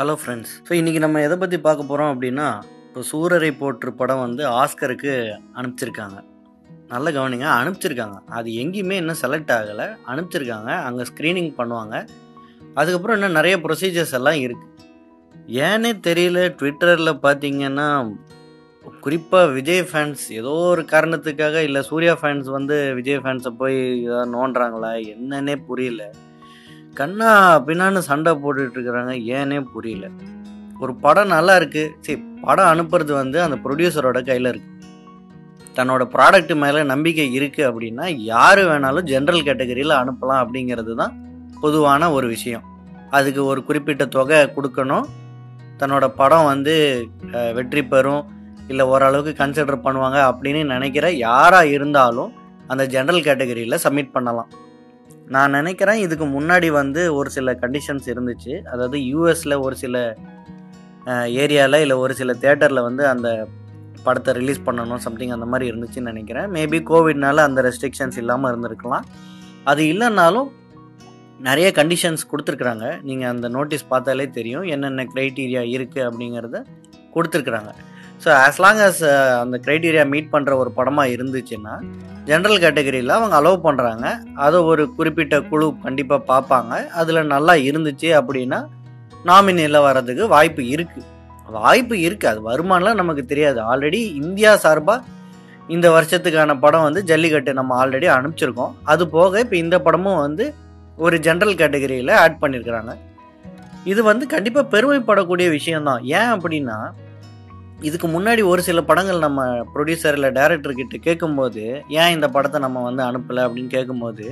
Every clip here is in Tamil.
ஹலோ ஃப்ரெண்ட்ஸ் ஸோ இன்றைக்கி நம்ம எதை பற்றி பார்க்க போகிறோம் அப்படின்னா இப்போ சூரரை போற்று படம் வந்து ஆஸ்கருக்கு அனுப்பிச்சிருக்காங்க. நல்ல கவனிங்க அனுப்பிச்சிருக்காங்க. அது எங்கேயுமே இன்னும் செலக்ட் ஆகலை. அனுப்பிச்சிருக்காங்க. அங்கே ஸ்க்ரீனிங் பண்ணுவாங்க. அதுக்கப்புறம் இன்னும் நிறைய ப்ரொசீஜர்ஸ் எல்லாம் இருக்குது ஏன்னே தெரியல ட்விட்டரில் பார்த்தீங்கன்னா குறிப்பாக விஜய் ஃபேன்ஸ் ஏதோ ஒரு காரணத்துக்காக இல்லை சூர்யா ஃபேன்ஸ் வந்து விஜய் ஃபேன்ஸை போய் நோண்டுறாங்களா என்னன்னே புரியல. கண்ணா பின்னான்னு சண்டை போட்டுட்டு இருக்கிறாங்க ஏனே புரியல. ஒரு படம் நல்லா இருக்கு. சரி படம் அனுப்புறது வந்து அந்த ப்ரொடியூசரோட கையில் இருக்கு. தன்னோட ப்ராடக்ட் மேலே நம்பிக்கை இருக்குது அப்படின்னா யார் வேணாலும் ஜென்ரல் கேட்டகரியில் அனுப்பலாம் அப்படிங்கிறது தான் பொதுவான ஒரு விஷயம். அதுக்கு ஒரு குறிப்பிட்ட தொகை கொடுக்கணும். தன்னோட படம் வந்து வெற்றி பெறும். இல்லை ஓரளவுக்கு கன்சிடர் பண்ணுவாங்க அப்படின்னு நினைக்கிற யாராக இருந்தாலும் அந்த ஜென்ரல் கேட்டகரியில் சப்மிட் பண்ணலாம். நான் நினைக்கிறேன் இதுக்கு முன்னாடி வந்து ஒரு சில கண்டிஷன்ஸ் இருந்துச்சு. அதாவது யூஎஸில் ஒரு சில ஏரியாவில் இல்லை ஒரு சில தேட்டரில் வந்து அந்த படத்தை ரிலீஸ் பண்ணணும் சம்திங் அந்த மாதிரி இருந்துச்சுன்னு நினைக்கிறேன். மேபி கோவிட்னால அந்த ரெஸ்ட்ரிக்ஷன்ஸ் இல்லாமல் இருந்திருக்கலாம். அது இல்லைன்னாலும் நிறைய கண்டிஷன்ஸ் கொடுத்துருக்குறாங்க. நீங்கள் அந்த நோட்டீஸ் பார்த்தாலே தெரியும் என்னென்ன க்ரைட்டீரியா இருக்குது அப்படிங்கிறத கொடுத்துருக்குறாங்க. ஸோ ஆஸ் லாங் அஸ் அந்த க்ரைட்டீரியா மீட் பண்ணுற ஒரு படமாக இருந்துச்சுன்னா ஜென்ரல் கேட்டகரியில் அவங்க அலோவ் பண்ணுறாங்க அதை ஒரு குறிப்பிட்ட குழு கண்டிப்பாக பார்ப்பாங்க. அதில் நல்லா இருந்துச்சு அப்படின்னா நாமினியில் வர்றதுக்கு வாய்ப்பு இருக்குது வாய்ப்பு இருக்குது அது வருமானலாம் நமக்கு தெரியாது. ஆல்ரெடி இந்தியா சார்பாக இந்த வருஷத்துக்கான படம் வந்து ஜல்லிக்கட்டு நம்ம ஆல்ரெடி அனுப்பிச்சிருக்கோம். அது போக இப்போ இந்த படமும் வந்து ஒரு ஜென்ரல் கேட்டகரியில் ஆட் பண்ணியிருக்கிறாங்க இது வந்து கண்டிப்பாக பெருமைப்படக்கூடிய விஷயம்தான். ஏன் அப்படின்னா இதுக்கு முன்னாடி ஒரு சில படங்கள் நம்ம ப்ரொடியூசர் இல்லை டேரக்டர் கிட்ட கேட்கும்போது ஏன் இந்த படத்தை நம்ம வந்து அனுப்பலை? அப்படின்னு கேட்கும்போது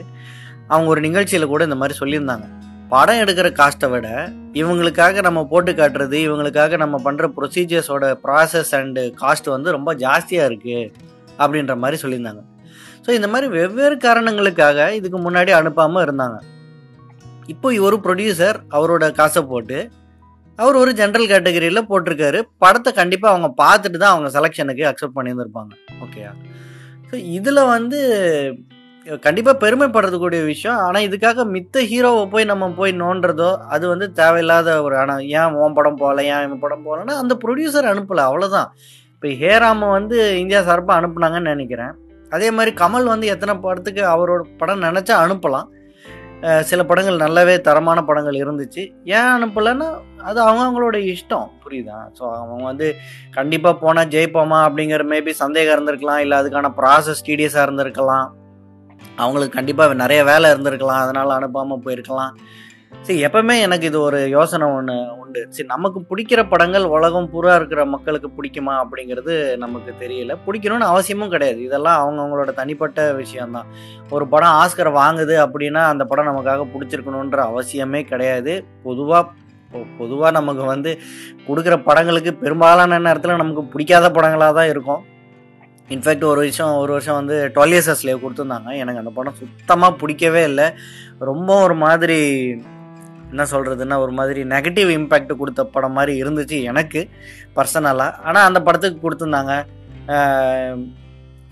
அவங்க ஒரு நிகழ்ச்சியில் கூட இந்த மாதிரி சொல்லியிருந்தாங்க. படம் எடுக்கிற காஸ்ட்டை விட இவங்களுக்காக நம்ம போட்டு காட்டுறது இவங்களுக்காக நம்ம பண்ணுற ப்ரொசீஜர்ஸோட ப்ராசஸ் அண்டு காஸ்ட் வந்து ரொம்ப ஜாஸ்தியாக இருக்குது அப்படின்ற மாதிரி சொல்லியிருந்தாங்க. ஸோ இந்த மாதிரி வெவ்வேறு காரணங்களுக்காக இதுக்கு முன்னாடி அனுப்பாமல் இருந்தாங்க. இப்போ ஒரு ப்ரொடியூசர் அவரோட காசை போட்டு அவர் ஒரு ஜென்ரல் கேட்டகரியில் போட்டிருக்காரு. படத்தை கண்டிப்பாக அவங்க பார்த்துட்டு தான் அவங்க செலெக்ஷனுக்கு அக்செப்ட் பண்ணியிருந்திருப்பாங்க. ஓகேயா ஸோ இதில் வந்து கண்டிப்பாக பெருமைப்படுறதுக்கூடிய விஷயம். ஆனால் இதுக்காக மித்த ஹீரோவை போய் நம்ம போய் நோண்டுறதோ அது வந்து தேவையில்லாத ஒரு ஆனால் ஏன் உன் படம் போகல ஏன் இவன் படம் போகலன்னா அந்த ப்ரொடியூசர் அனுப்பலை. அவ்வளோதான் இப்போ ஹேராம வந்து இந்தியா சார்பாக அனுப்புனாங்கன்னு நினைக்கிறேன். அதே மாதிரி கமல் வந்து எத்தனை படத்துக்கு அவரோட படம் நினச்சா அனுப்பலாம். சில படங்கள் நல்லாவே தரமான படங்கள் இருந்துச்சு. ஏன் அனுப்பலைன்னா அது அவங்கவுங்களோட இஷ்டம். புரியுதா? ஸோ அவங்க வந்து கண்டிப்பாக போனால் ஜெயிப்போமா அப்படிங்கிற மேபி சந்தேகம் இருந்திருக்கலாம். இல்லை அதுக்கான ப்ராசஸ் டீடியஸாக இருந்திருக்கலாம். அவங்களுக்கு கண்டிப்பாக நிறைய வேலை இருந்திருக்கலாம். அதனால் அனுப்பாமல் போயிருக்கலாம். சரி எப்பவுமே எனக்கு இது ஒரு யோசனை ஒன்று உண்டு. சரி நமக்கு பிடிக்கிற படங்கள் உலகம் பூரா இருக்கிற மக்களுக்கு பிடிக்குமா அப்படிங்கிறது நமக்கு தெரியல. பிடிக்கணும்னு அவசியமும் கிடையாது. இதெல்லாம் அவங்கவுங்களோட தனிப்பட்ட விஷயம்தான். ஒரு படம் ஆஸ்கர் வாங்குது அப்படின்னா அந்த படம் நமக்காக பிடிச்சிருக்கணுன்ற அவசியமே கிடையாது. பொதுவாக பொதுவாக நமக்கு வந்து கொடுக்குற படங்களுக்கு பெரும்பாலான நேரத்தில் நமக்கு பிடிக்காத படங்களாக தான் இருக்கும். இன்ஃபேக்ட் ஒரு விஷயம் ஒரு வருஷம் வந்து டுவெல் இயர்ஸ் கொடுத்துருந்தாங்க. எனக்கு அந்த படம் சுத்தமாக பிடிக்கவே இல்லை. ரொம்ப ஒரு மாதிரி என்ன சொல்கிறதுன்னா ஒரு மாதிரி நெகட்டிவ் இம்பேக்ட் கொடுத்த படம் மாதிரி இருந்துச்சு எனக்கு பர்சனலாக ஆனால் அந்த படத்துக்கு கொடுத்துருந்தாங்க.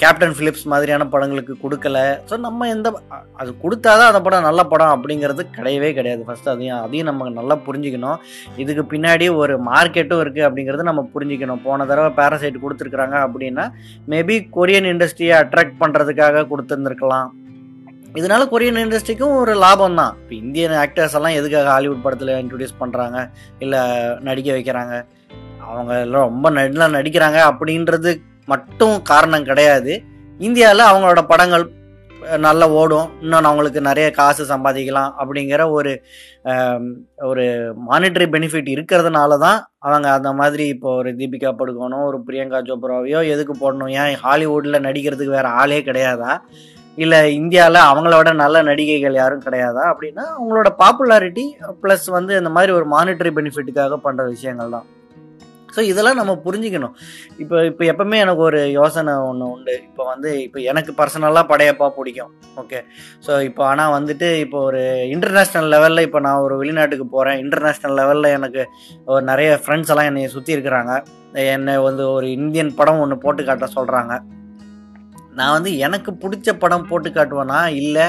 கேப்டன் ஃபிலிப்ஸ் மாதிரியான படங்களுக்கு கொடுக்கல. ஸோ நம்ம எந்த அது கொடுத்தாதான் அந்த படம் நல்ல படம் அப்படிங்கிறது கிடையவே கிடையாது. ஃபஸ்ட்டு அதையும் அதையும் நம்ம நல்லா புரிஞ்சுக்கணும். இதுக்கு பின்னாடி ஒரு மார்க்கெட்டும் இருக்குது அப்படிங்கிறது நம்ம புரிஞ்சுக்கணும். போன தடவை பேரசைட் கொடுத்துருக்குறாங்க அப்படின்னா மேபி கொரியன் இண்டஸ்ட்ரியை அட்ராக்ட் பண்ணுறதுக்காக கொடுத்துருந்துருக்கலாம். இதனால கொரியன் இண்டஸ்ட்ரிக்கும் ஒரு லாபம் தான். இப்போ இந்தியன் ஆக்டர்ஸ் எல்லாம் எதுக்காக ஹாலிவுட் படத்தில் இன்ட்ரடியூஸ் பண்ணுறாங்க இல்லை நடிக்க வைக்கிறாங்க? அவங்க எல்லாம் ரொம்ப நல்லா நடிக்கிறாங்க அப்படின்றது மட்டும் காரணம் கிடையாது. இந்தியாவில் அவங்களோட படங்கள் நல்லா ஓடும். இன்னும் அவங்களுக்கு நிறைய காசு சம்பாதிக்கலாம் அப்படிங்கிற ஒரு ஒரு மானிட்டரி பெனிஃபிட் இருக்கிறதுனால தான் அவங்க அந்த மாதிரி இப்போ ஒரு தீபிகா படுகோனோ ஒரு பிரியங்கா சோப்ராவையோ எதுக்கு போடணும்? ஏன் ஹாலிவுட்டில் நடிக்கிறதுக்கு வேற ஆளே கிடையாதா? இல்லை இந்தியாவில் அவங்களோட நல்ல நடிகைகள் யாரும் கிடையாதா? அப்படின்னா அவங்களோட பாப்புலாரிட்டி ப்ளஸ் வந்து இந்த மாதிரி ஒரு மானிட்டரி பெனிஃபிட்டுக்காக பண்ணுற விஷயங்கள் தான். ஸோ இதெல்லாம் நம்ம புரிஞ்சுக்கணும். இப்போ இப்போ எப்பவுமே எனக்கு ஒரு யோசனை ஒன்று உண்டு. இப்போ வந்து இப்போ எனக்கு பர்சனலாக படையப்பா பிடிக்கும். ஓகே ஸோ இப்போ ஆனால் வந்துட்டு இப்போ ஒரு இன்டர்நேஷ்னல் லெவலில் இப்போ நான் ஒரு வெளிநாட்டுக்கு போகிறேன் இன்டர்நேஷ்னல் லெவலில் எனக்கு ஒரு நிறைய ஃப்ரெண்ட்ஸ் எல்லாம் என்னை சுற்றி இருக்கிறாங்க. என்னை வந்து ஒரு இந்தியன் படம் ஒன்று போட்டு காட்ட சொல்கிறாங்க நான் வந்து எனக்கு பிடிச்ச படம் போட்டு காட்டுவேனா? இல்லை.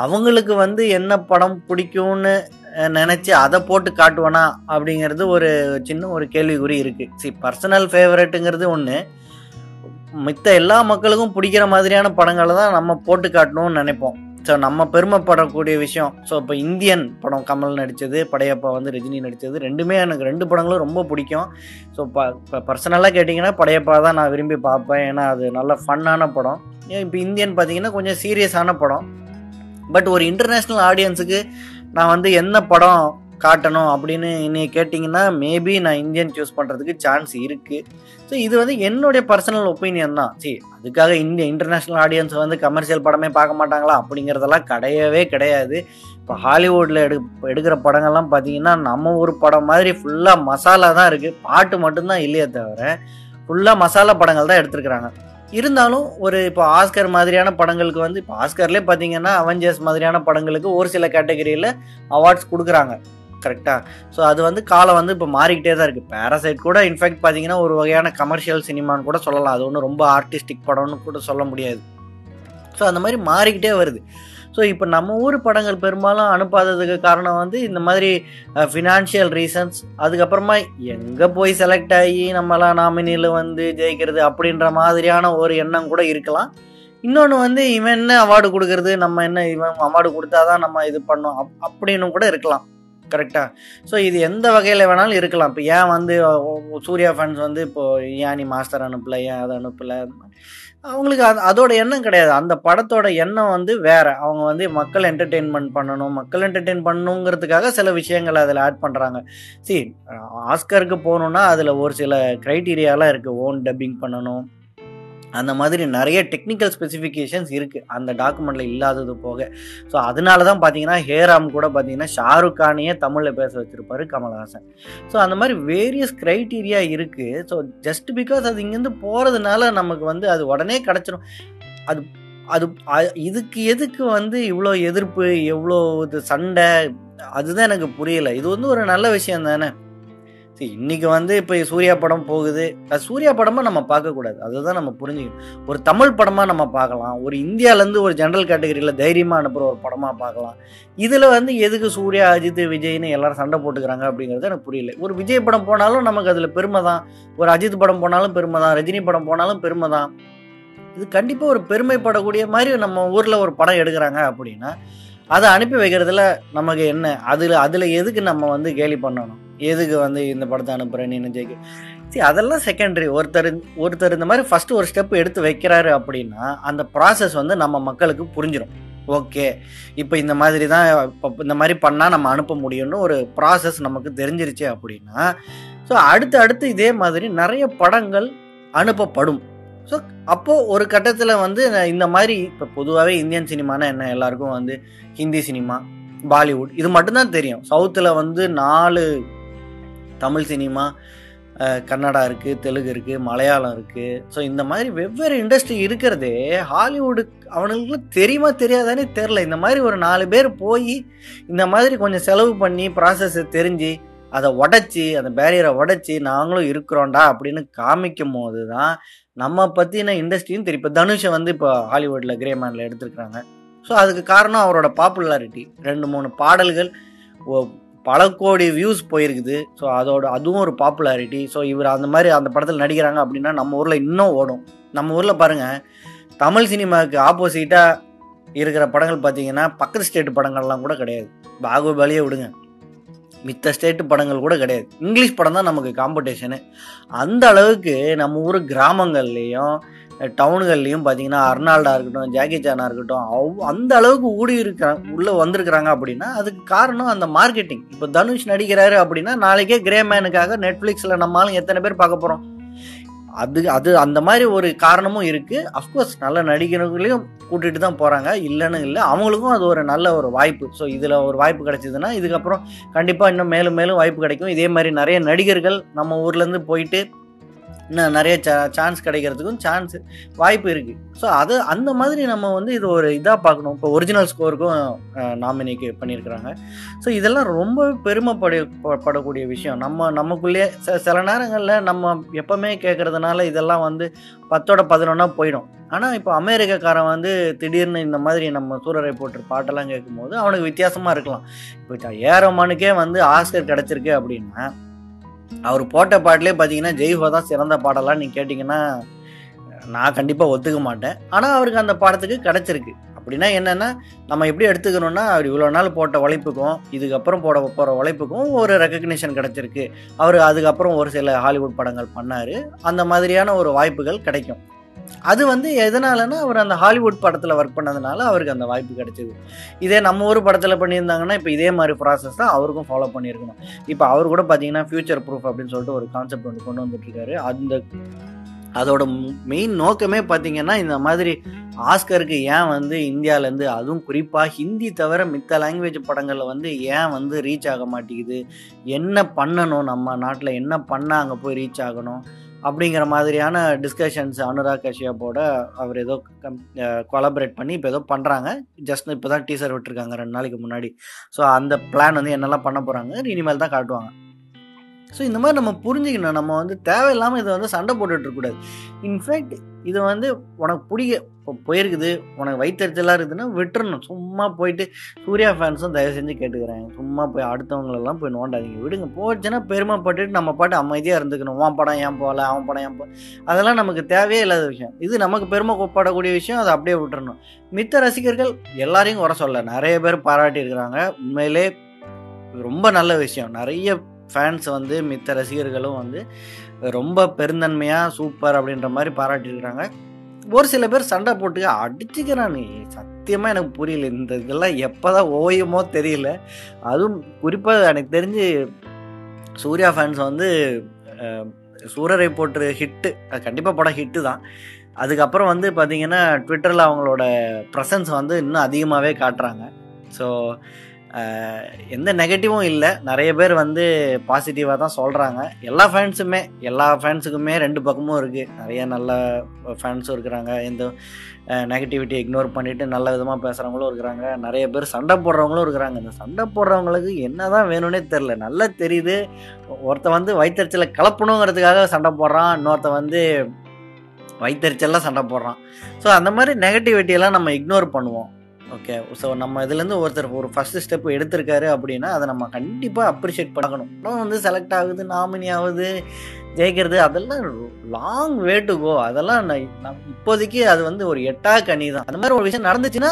அவங்களுக்கு வந்து என்ன படம் பிடிக்கும்னு நினச்சி அதை போட்டு காட்டுவானா அப்படிங்கிறது ஒரு சின்ன ஒரு கேள்விக்குறி இருக்குது சி பர்சனல் ஃபேவரட்டுங்கிறது ஒன்று மித்த எல்லா மக்களுக்கும் பிடிக்கிற மாதிரியான படங்களை தான் நம்ம போட்டு காட்டணும்னு நினைப்போம். ஸோ நம்ம பெருமைப்படக்கூடிய விஷயம். ஸோ இப்போ இந்தியன் படம் கமல் நடித்தது படையப்பா வந்து ரஜினி நடித்தது ரெண்டுமே எனக்கு ரெண்டு படங்களும் ரொம்ப பிடிக்கும். ஸோ இப்போ இப்போ பர்சனலாக கேட்டிங்கன்னா படையப்பா தான் நான் விரும்பி பார்ப்பேன். ஏன்னா அது நல்ல ஃபன்னான படம். ஏன் இப்போ இந்தியன் பார்த்தீங்கன்னா கொஞ்சம் சீரியஸான படம். பட் ஒரு இன்டர்நேஷ்னல் ஆடியன்ஸுக்கு நான் வந்து என்ன படம் காட்டணும் அப்படின்னு என்னை கேட்டிங்கன்னா மேபி நான் இந்தியன் சூஸ் பண்ணுறதுக்கு சான்ஸ் இருக்குது ஸோ இது வந்து என்னுடைய பர்சனல் ஒப்பீனியன் தான். சரி அதுக்காக இந்திய இன்டர்நேஷ்னல் ஆடியன்ஸ் வந்து கமர்ஷியல் படமே பார்க்க மாட்டாங்களா? அப்படிங்கிறதெல்லாம் கிடையவே கிடையாது. இப்போ ஹாலிவுட்டில் எடு எடுக்கிற படங்கள்லாம் பார்த்தீங்கன்னா நம்ம ஒரு படம் மாதிரி ஃபுல்லாக மசாலா தான் இருக்குது பாட்டு மட்டும்தான் இல்லையே தவிர ஃபுல்லாக மசாலா படங்கள் தான் எடுத்துருக்குறாங்க. இருந்தாலும் ஒரு இப்போ ஆஸ்கர் மாதிரியான படங்களுக்கு வந்து இப்போ ஆஸ்கர்லேயே பார்த்தீங்கன்னா அவெஞ்சர்ஸ் மாதிரியான படங்களுக்கு ஒரு சில கேட்டகரியில் அவார்ட்ஸ் கொடுக்குறாங்க. கரெக்டாக ஸோ அது வந்து காலம் வந்து இப்போ மாறிக்கிட்டே தான் இருக்குது பேராசைட் கூட இன்ஃபேக்ட் பார்த்தீங்கன்னா ஒரு வகையான கமர்ஷியல் சினிமான்னு கூட சொல்லலாம். அது ஒன்றும் ரொம்ப ஆர்டிஸ்டிக் படம்னு கூட சொல்ல முடியாது. ஸோ அந்த மாதிரி மாறிக்கிட்டே வருது. ஸோ இப்போ நம்ம ஊர் படங்கள் பெரும்பாலும் அனுப்பாததுக்கு காரணம் வந்து இந்த மாதிரி ஃபினான்ஷியல் ரீசன்ஸ் அதுக்கப்புறமா எங்கே போய் செலக்ட் ஆகி நம்மளாம் நாமினியில் வந்து ஜெயிக்கிறது அப்படின்ற மாதிரியான ஒரு எண்ணம் கூட இருக்கலாம். இன்னொன்று வந்து இவன் என்ன அவார்டு கொடுக்கறது நம்ம என்ன இவன் அவார்டு கொடுத்தாதான் நம்ம இது பண்ணோம் அப் அப்படின்னு கூட இருக்கலாம். கரெக்டாக ஸோ இது எந்த வகையில் வேணாலும் இருக்கலாம். இப்போ ஏன் வந்து சூர்யா ஃபேன்ஸ் வந்து இப்போது ஏன் நீ மாஸ்டர் அனுப்பலை ஏன் அதை அனுப்பலை? அவங்களுக்கு அது அதோட எண்ணம் கிடையாது. அந்த படத்தோட எண்ணம் வந்து வேற. அவங்க வந்து மக்கள் என்டர்டெயின்மெண்ட் பண்ணணும் மக்கள் என்டர்டெயின் பண்ணணுங்கிறதுக்காக சில விஷயங்கள் அதில் ஆட் பண்ணுறாங்க சி ஆஸ்கருக்கு போகணுன்னா அதில் ஒரு சில க்ரைட்டீரியாலாம் இருக்குது ஓன் டப்பிங் பண்ணணும். அந்த மாதிரி நிறைய டெக்னிக்கல் ஸ்பெசிஃபிகேஷன்ஸ் இருக்குது அந்த டாக்குமெண்ட்டில் இல்லாதது போக. ஸோ அதனால தான் பார்த்தீங்கன்னா ஹேராம் கூட பார்த்தீங்கன்னா ஷாருக் கானையே தமிழில் பேச வச்சுருப்பாரு கமல்ஹாசன். ஸோ அந்த மாதிரி வேரியஸ் க்ரைட்டீரியா இருக்குது ஸோ ஜஸ்ட் பிகாஸ் அது இங்கேருந்து போகிறதுனால நமக்கு வந்து அது உடனே கிடச்சிரும். அது அது இதுக்கு எதுக்கு வந்து இவ்வளோ எதிர்ப்பு எவ்வளோ இது சண்டை அதுதான் எனக்கு புரியலை. இது வந்து ஒரு நல்ல விஷயம் தானே? இன்னைக்கு வந்து இப்போ சூர்யா படம் போகுது. அது சூர்யா படமாக நம்ம பார்க்கக்கூடாது அதுதான் நம்ம புரிஞ்சுக்கணும். ஒரு தமிழ் படமாக நம்ம பார்க்கலாம். ஒரு இந்தியாவிலேருந்து ஒரு ஜென்ரல் கேட்டகரியில் தைரியமாக அனுப்புகிற ஒரு படமாக பார்க்கலாம். இதில் வந்து எதுக்கு சூர்யா அஜித் விஜய்னு எல்லாரும் சண்டை போட்டுக்கிறாங்க அப்படிங்கிறது எனக்கு புரியல. ஒரு விஜய் படம் போனாலும் நமக்கு அதில் பெருமை தான். ஒரு அஜித் படம் போனாலும் பெருமை தான். ரஜினி படம் போனாலும் பெருமை தான். இது கண்டிப்பாக ஒரு பெருமைப்படக்கூடிய மாதிரி நம்ம ஊரில் ஒரு படம் எடுக்கிறாங்க அப்படின்னா அதை அனுப்பி வைக்கிறதுல நமக்கு என்ன? அதில் அதில் எதுக்கு நம்ம வந்து கேலி பண்ணணும்? எதுக்கு வந்து இந்த படத்தை அனுப்புகிறேன்னு நீ ஜெயிக்க? சரி அதெல்லாம் செகண்டரி ஒருத்தர் ஒருத்தர் இந்த மாதிரி ஃபஸ்ட்டு ஒரு ஸ்டெப் எடுத்து வைக்கிறாரு அப்படின்னா அந்த ப்ராசஸ் வந்து நம்ம மக்களுக்கு புரிஞ்சிடும் ஓகே இப்போ இந்த மாதிரி தான் இப்போ இந்த மாதிரி பண்ணால் நம்ம அனுப்ப முடியும்னு ஒரு ப்ராசஸ் நமக்கு தெரிஞ்சிருச்சு அப்படின்னா ஸோ அடுத்து அடுத்து இதே மாதிரி நிறைய படங்கள் அனுப்பப்படும். ஸோ அப்போது ஒரு கட்டத்தில் வந்து இந்த மாதிரி இப்போ பொதுவாகவே இந்தியன் சினிமானா என்ன? எல்லாருக்கும் வந்து ஹிந்தி சினிமா பாலிவுட் இது மட்டும்தான் தெரியும். சவுத்தில் வந்து நாலு தமிழ் சினிமா கன்னடா இருக்குது தெலுங்கு இருக்குது மலையாளம் இருக்குது ஸோ இந்த மாதிரி வெவ்வேறு இண்டஸ்ட்ரி இருக்கிறதே ஹாலிவுட் அவனுங்களுக்கு தெரியுமா தெரியாதானே தெரில இந்த மாதிரி ஒரு நாலு பேர் போய் இந்த மாதிரி கொஞ்சம் செலவு பண்ணி ப்ராசஸை தெரிஞ்சு அதை உடச்சி அந்த பேரியரை உடச்சி நாங்களும் இருக்கிறோண்டா அப்படின்னு காமிக்கும் போது தான் நம்ம பற்றின இண்டஸ்ட்ரியும் தெரியும். இப்போ தனுஷை வந்து இப்போ ஹாலிவுட்டில் கிரேமேனில் எடுத்துருக்குறாங்க. ஸோ அதுக்கு காரணம் அவரோட பாப்புலாரிட்டி ரெண்டு மூணு பாடல்கள் பல கோடி வியூஸ் போயிருக்குது. ஸோ அதோட அதுவும் ஒரு பாப்புலாரிட்டி ஸோ இவர் அந்த மாதிரி அந்த படத்தில் நடிக்கிறாங்க அப்படின்னா நம்ம ஊரில் இன்னும் ஓடும். நம்ம ஊரில் பாருங்கள் தமிழ் சினிமாவுக்கு ஆப்போசிட்டாக இருக்கிற படங்கள் பார்த்தீங்கன்னா பக்கத்து ஸ்டேட் படங்கள்லாம் கூட கிடையாது. பாகுபலியே விடுங்க. மித்த ஸ்டேட்டு படங்கள் கூட கிடையாது. இங்கிலீஷ் படம் தான் நமக்கு காம்படிஷனு அந்த அளவுக்கு நம்ம ஊர் கிராமங்கள்லேயும் டவுன்கள்லையும் பார்த்தீங்கன்னா அர்னால்டா இருக்கட்டும் ஜாக்கி சானா இருக்கட்டும் அவ் அந்த அளவுக்கு ஊடி இருக்கிறாங்க உள்ளே வந்திருக்கிறாங்க அப்படின்னா அதுக்கு காரணம் அந்த மார்க்கெட்டிங். இப்போ தனுஷ் நடிக்கிறாரு அப்படின்னா நாளைக்கே கிரேமேனுக்காக நெட்ஃப்ளிக்ஸில் நம்மளாலும் எத்தனை பேர் பார்க்க போகிறோம் அது அது அந்த மாதிரி ஒரு காரணமும் இருக்குது அஃப்கோர்ஸ் நல்ல நடிகர்களையும் கூட்டிகிட்டு தான் போகிறாங்க இல்லைன்னு இல்லை அவங்களுக்கும் அது ஒரு நல்ல ஒரு வாய்ப்பு. ஸோ இதில் ஒரு வாய்ப்பு கிடைச்சிதுன்னா இதுக்கப்புறம் கண்டிப்பாக இன்னும் மேலும் மேலும் வாய்ப்பு கிடைக்கும். இதே மாதிரி நிறைய நடிகர்கள் நம்ம ஊர்லேருந்து போயிட்டு இன்னும் நிறைய சா சான்ஸ் கிடைக்கிறதுக்கும் சான்ஸ் வாய்ப்பு இருக்குது ஸோ அது அந்த மாதிரி நம்ம வந்து இது ஒரு இதாக பார்க்கணும். இப்போ ஒரிஜினல் ஸ்கோருக்கும் நாமினிக்கு பண்ணியிருக்கிறாங்க. ஸோ இதெல்லாம் ரொம்ப பெருமைப்பட படக்கூடிய விஷயம். நம்ம நமக்குள்ளேயே ச சில நேரங்களில் நம்ம எப்போவுமே கேட்குறதுனால இதெல்லாம் வந்து பத்தோட பதினொன்னா போயிடும். ஆனால் இப்போ அமெரிக்காக்காரன் வந்து திடீர்னு இந்த மாதிரி நம்ம சூரரை போட்டு பாட்டெல்லாம் கேட்கும்போது அவனுக்கு வித்தியாசமாக இருக்கலாம். இப்போ ஏரோமானுக்கே வந்து ஆஸ்கர் கிடச்சிருக்கு அப்படின்னா அவர் போட்ட பாட்டிலே பார்த்தீங்கன்னா ஜெய்ஹோ தான் சிறந்த பாடலாம் நீங்கள் கேட்டிங்கன்னா நான் கண்டிப்பாக ஒத்துக்க மாட்டேன். ஆனால் அவருக்கு அந்த பாடத்துக்கு கிடச்சிருக்கு. அப்படின்னா என்னென்னா நம்ம எப்படி எடுத்துக்கணும்னா அவர் இவ்வளோ நாள் போட்ட உழைப்புக்கும் இதுக்கப்புறம் போட போகிற உழைப்புக்கும் ஒரு ரெக்கக்னிஷன் கிடச்சிருக்கு. அவர் அதுக்கப்புறம் ஒரு சில ஹாலிவுட் படங்கள் பண்ணார். அந்த மாதிரியான ஒரு வாய்ப்புகள் கிடைக்கும். அது வந்து எதனாலன்னா அவர் அந்த ஹாலிவுட் படத்தில் ஒர்க் பண்ணதுனால அவருக்கு அந்த வாய்ப்பு கிடைச்சிது. இதே நம்ம ஊர் படத்தில் பண்ணியிருந்தாங்கன்னா இப்போ இதே மாதிரி ப்ராசஸ் தான் அவருக்கும் ஃபாலோ பண்ணியிருக்கணும். இப்போ அவர் கூட பார்த்தீங்கன்னா ஃபியூச்சர் ப்ரூஃப் அப்படின்னு சொல்லிட்டு ஒரு கான்செப்ட் ஒன்று கொண்டு வந்துட்டுருக்காரு. அந்த அதோட மெயின் நோக்கமே பார்த்தீங்கன்னா இந்த மாதிரி ஆஸ்கருக்கு ஏன் வந்து இந்தியாவிலேருந்து அதுவும் குறிப்பாக ஹிந்தி தவிர மித்த லாங்குவேஜ் படங்களில் வந்து ஏன் வந்து ரீச் ஆக மாட்டேங்குது? என்ன பண்ணணும்? நம்ம நாட்டில் என்ன பண்ணால் அங்கே போய் ரீச் ஆகணும்? அப்படிங்கிற மாதிரியான டிஸ்கஷன்ஸ் அனுராக் கஷ்யப்போட அவர் ஏதோ கம் கொலபரேட் பண்ணி இப்போ ஏதோ பண்ணுறாங்க ஜஸ்ட் இப்போ தான் டீசர் விட்டுருக்காங்க ரெண்டு நாளைக்கு முன்னாடி. ஸோ அந்த பிளான் வந்து என்னெல்லாம் பண்ண போகிறாங்க இனிமேல் தான் காட்டுவாங்க. ஸோ இந்த மாதிரி நம்ம புரிஞ்சுக்கணும். நம்ம வந்து தேவையில்லாமல் இதை வந்து சண்டை போட்டுட்ருக்கூடாது இருக்கக்கூடாது இன்ஃபேக்ட் இது வந்து உனக்கு பிடிக்க போயிருக்குது. உனக்கு வயிற்றுச்சலாக இருக்குதுன்னா விட்டுறணும். சும்மா போயிட்டு சூர்யா ஃபேன்ஸும் தயவு செஞ்சு கேட்டுக்கிறேன். சும்மா போய் அடுத்தவங்களெல்லாம் போய் நோண்டாதீங்க. விடுங்க. போச்சுன்னா பெருமைப்பட்டுட்டு நம்ம பாட்டு அமைதியாக இருந்துக்கணும். உன் படம் ஏன் போகல? அவன் படம் ஏன் போ? அதெல்லாம் நமக்கு தேவையே இல்லாத விஷயம். இது நமக்கு பெருமை பெருமைப்படக்கூடிய விஷயம். அதை அப்படியே விட்டுறணும். மித்த ரசிகர்கள் எல்லாரையும் குறை சொல்ல நிறைய பேர் பாராட்டி இருக்கிறாங்க. உண்மையிலே ரொம்ப நல்ல விஷயம். நிறைய ஃபேன்ஸ் வந்து மித்த ரசிகர்களும் வந்து ரொம்ப பெருந்தன்மையாக சூப்பர் அப்படின்ற மாதிரி பாராட்டியிருக்கிறாங்க ஒரு சில பேர் சண்டை போட்டு அடிச்சுக்கிறான் நீ. சத்தியமாக எனக்கு புரியல. இந்த இதெல்லாம் எப்போ தான் ஓயுமோ தெரியல. அதுவும் குறிப்பாக எனக்கு தெரிஞ்சு சூர்யா ஃபேன்ஸ் வந்து சூரரை போட்டு ஹிட்டு அது கண்டிப்பாக படம் ஹிட்டு தான். அதுக்கப்புறம் வந்து பார்த்திங்கன்னா ட்விட்டரில் அவங்களோட ப்ரெசன்ஸ் வந்து இன்னும் அதிகமாகவே காட்டுறாங்க. ஸோ எந்த நெகட்டிவும் இல்லை. நிறைய பேர் வந்து பாசிட்டிவாக தான் சொல்கிறாங்க எல்லா ஃபேன்ஸுமே எல்லா ஃபேன்ஸுக்குமே ரெண்டு பக்கமும் இருக்குது நிறைய நல்ல ஃபேன்ஸும் இருக்கிறாங்க. எந்த நெகட்டிவிட்டி இக்னோர் பண்ணிவிட்டு நல்ல விதமாக பேசுகிறவங்களும் இருக்கிறாங்க. நிறைய பேர் சண்டை போடுறவங்களும் இருக்கிறாங்க. இந்த சண்டை போடுறவங்களுக்கு என்ன தான் வேணும்னே தெரில நல்லா தெரியுது. ஒருத்தன் வந்து வயிற்றுச்சலை கலப்பணுங்கிறதுக்காக சண்டை போடுறான். இன்னொருத்தன் வந்து வயிற்றுச்சல்லாம் சண்டை போடுறான். ஸோ அந்த மாதிரி நெகட்டிவிட்டியெல்லாம் நம்ம இக்னோர் பண்ணுவோம். ஓகே ஸோ நம்ம இதுலேருந்து ஒருத்தர் ஒரு ஃபஸ்ட்டு ஸ்டெப் எடுத்திருக்காரு அப்படின்னா அதை நம்ம கண்டிப்பாக அப்ரிஷியேட் பண்ணணும். இன்னும் வந்து செலக்ட் ஆகுது நாமினி ஆகுது ஜெயிக்கிறது அதெல்லாம் லாங் வே டு கோ அதெல்லாம் நான் இப்போதைக்கு அது வந்து ஒரு எட்டா கனி தான். அந்த மாதிரி ஒரு விஷயம் நடந்துச்சுன்னா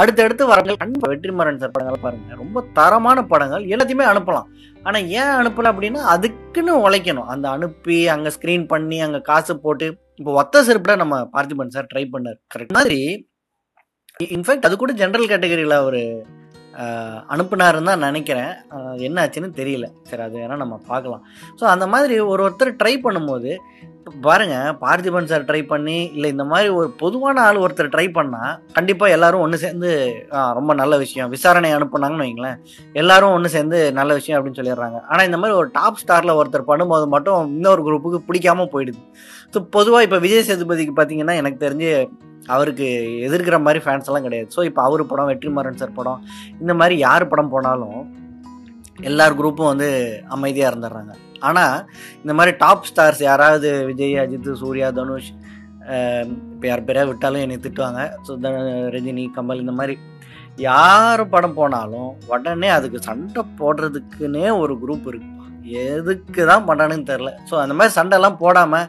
அடுத்தடுத்து வரங்கள் கண்டிப்பாக வெற்றிமாறன் சார் படங்கள் பாருங்க. ரொம்ப தரமான படங்கள் எல்லாத்தையுமே அனுப்பலாம். ஆனால் ஏன் அனுப்பலை அப்படின்னா அதுக்குன்னு உழைக்கணும். அந்த அனுப்பி அங்கே ஸ்க்ரீன் பண்ணி அங்கே காசு போட்டு இப்போ ஒத்த செருப்பில் நம்ம பார்த்திபன் சார் ட்ரை பண்ணார். கரெக்ட் மாதிரி இன்ஃபேக்ட் அது கூட ஜென்ரல் கேட்டகரியில் அவர் அனுப்புனாருன்னு தான் நினைக்கிறேன். என்னாச்சுன்னு என்ன ஆச்சுன்னு தெரியல. சரி அது வேணால் நம்ம பார்க்கலாம். ஸோ அந்த மாதிரி ஒரு ஒருத்தர் ட்ரை பண்ணும்போது பாருங்க பார்த்திபன் சார் ட்ரை பண்ணி இல்லை இந்த மாதிரி ஒரு பொதுவான ஆள் ஒருத்தர் ட்ரை பண்ணால் கண்டிப்பாக எல்லாரும் ஒன்று சேர்ந்து ரொம்ப நல்ல விஷயம். விசாரணை அனுப்புனாங்கன்னு வைங்களேன் எல்லாரும் ஒன்று சேர்ந்து நல்ல விஷயம் அப்படின்னு சொல்லிடுறாங்க. ஆனால் இந்த மாதிரி ஒரு டாப் ஸ்டாரில் ஒருத்தர் பண்ணும்போது மட்டும் இன்னொரு குரூப்புக்கு பிடிக்காம போயிடுது. ஸோ பொதுவாக இப்போ விஜய் சேதுபதிக்கு பார்த்தீங்கன்னா எனக்கு தெரிஞ்சு அவருக்கு எதிர்க்கிற மாதிரி ஃபேன்ஸ் எல்லாம் கிடையாது. ஸோ இப்போ அவர் படம் வெற்றிமாறன் சார் படம் இந்த மாதிரி யார் படம் போனாலும் எல்லார் குரூப்பும் வந்து அமைதியாக இருந்துடுறாங்க. ஆனால் இந்த மாதிரி டாப் ஸ்டார்ஸ் யாராவது விஜய் அஜித் சூர்யா தனுஷ் இப்போ யார் பேராக விட்டாலும் என்னை திட்டுவாங்க. ஸோ ரஜினி கமல் இந்த மாதிரி யார் படம் போனாலும் உடனே அதுக்கு சண்டை போடுறதுக்குன்னே ஒரு குரூப் இருக்கு. எதுக்கு தான் பண்ணணும்னு தெரில ஸோ அந்த மாதிரி சண்டைலாம் போடாமல்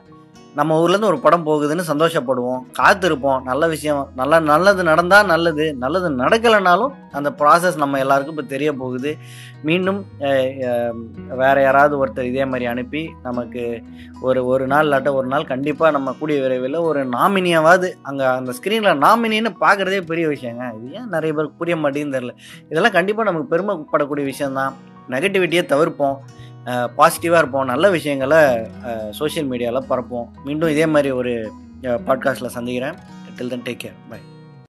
நம்ம ஊர்லேருந்து ஒரு படம் போகுதுன்னு சந்தோஷப்படுவோம் காத்திருப்போம். நல்ல விஷயம் நல்ல நல்லது நடந்தால் நல்லது நல்லது நடக்கலைனாலும் அந்த ப்ராசஸ் நம்ம எல்லாருக்கும் இப்போ தெரிய போகுது. மீண்டும் வேறு வேற யாராவது ஒருத்தர் இதே மாதிரி அனுப்பி நமக்கு ஒரு ஒரு நாள் இல்லாட்ட ஒரு நாள் கண்டிப்பாக நம்ம கூடிய விரைவில் ஒரு நாமினியாவது அங்கே அந்த ஸ்க்ரீனில் நாமினின்னு பார்க்குறதே பெரிய விஷயங்க. இது ஏன் நிறைய பேருக்கு புரிய மாட்டேங்குன்னு தெரில இதெல்லாம் கண்டிப்பாக நமக்கு பெருமைப்படக்கூடிய விஷயம்தான். நெகட்டிவிட்டியை தவிர்ப்போம். பாசிட்டிவாக இருப்போம். நல்ல விஷயங்களை சோஷியல் மீடியாவில் பரப்போம் மீண்டும் இதே மாதிரி ஒரு பாட்காஸ்ட்டில் சந்திக்கிறேன். Till then take care bye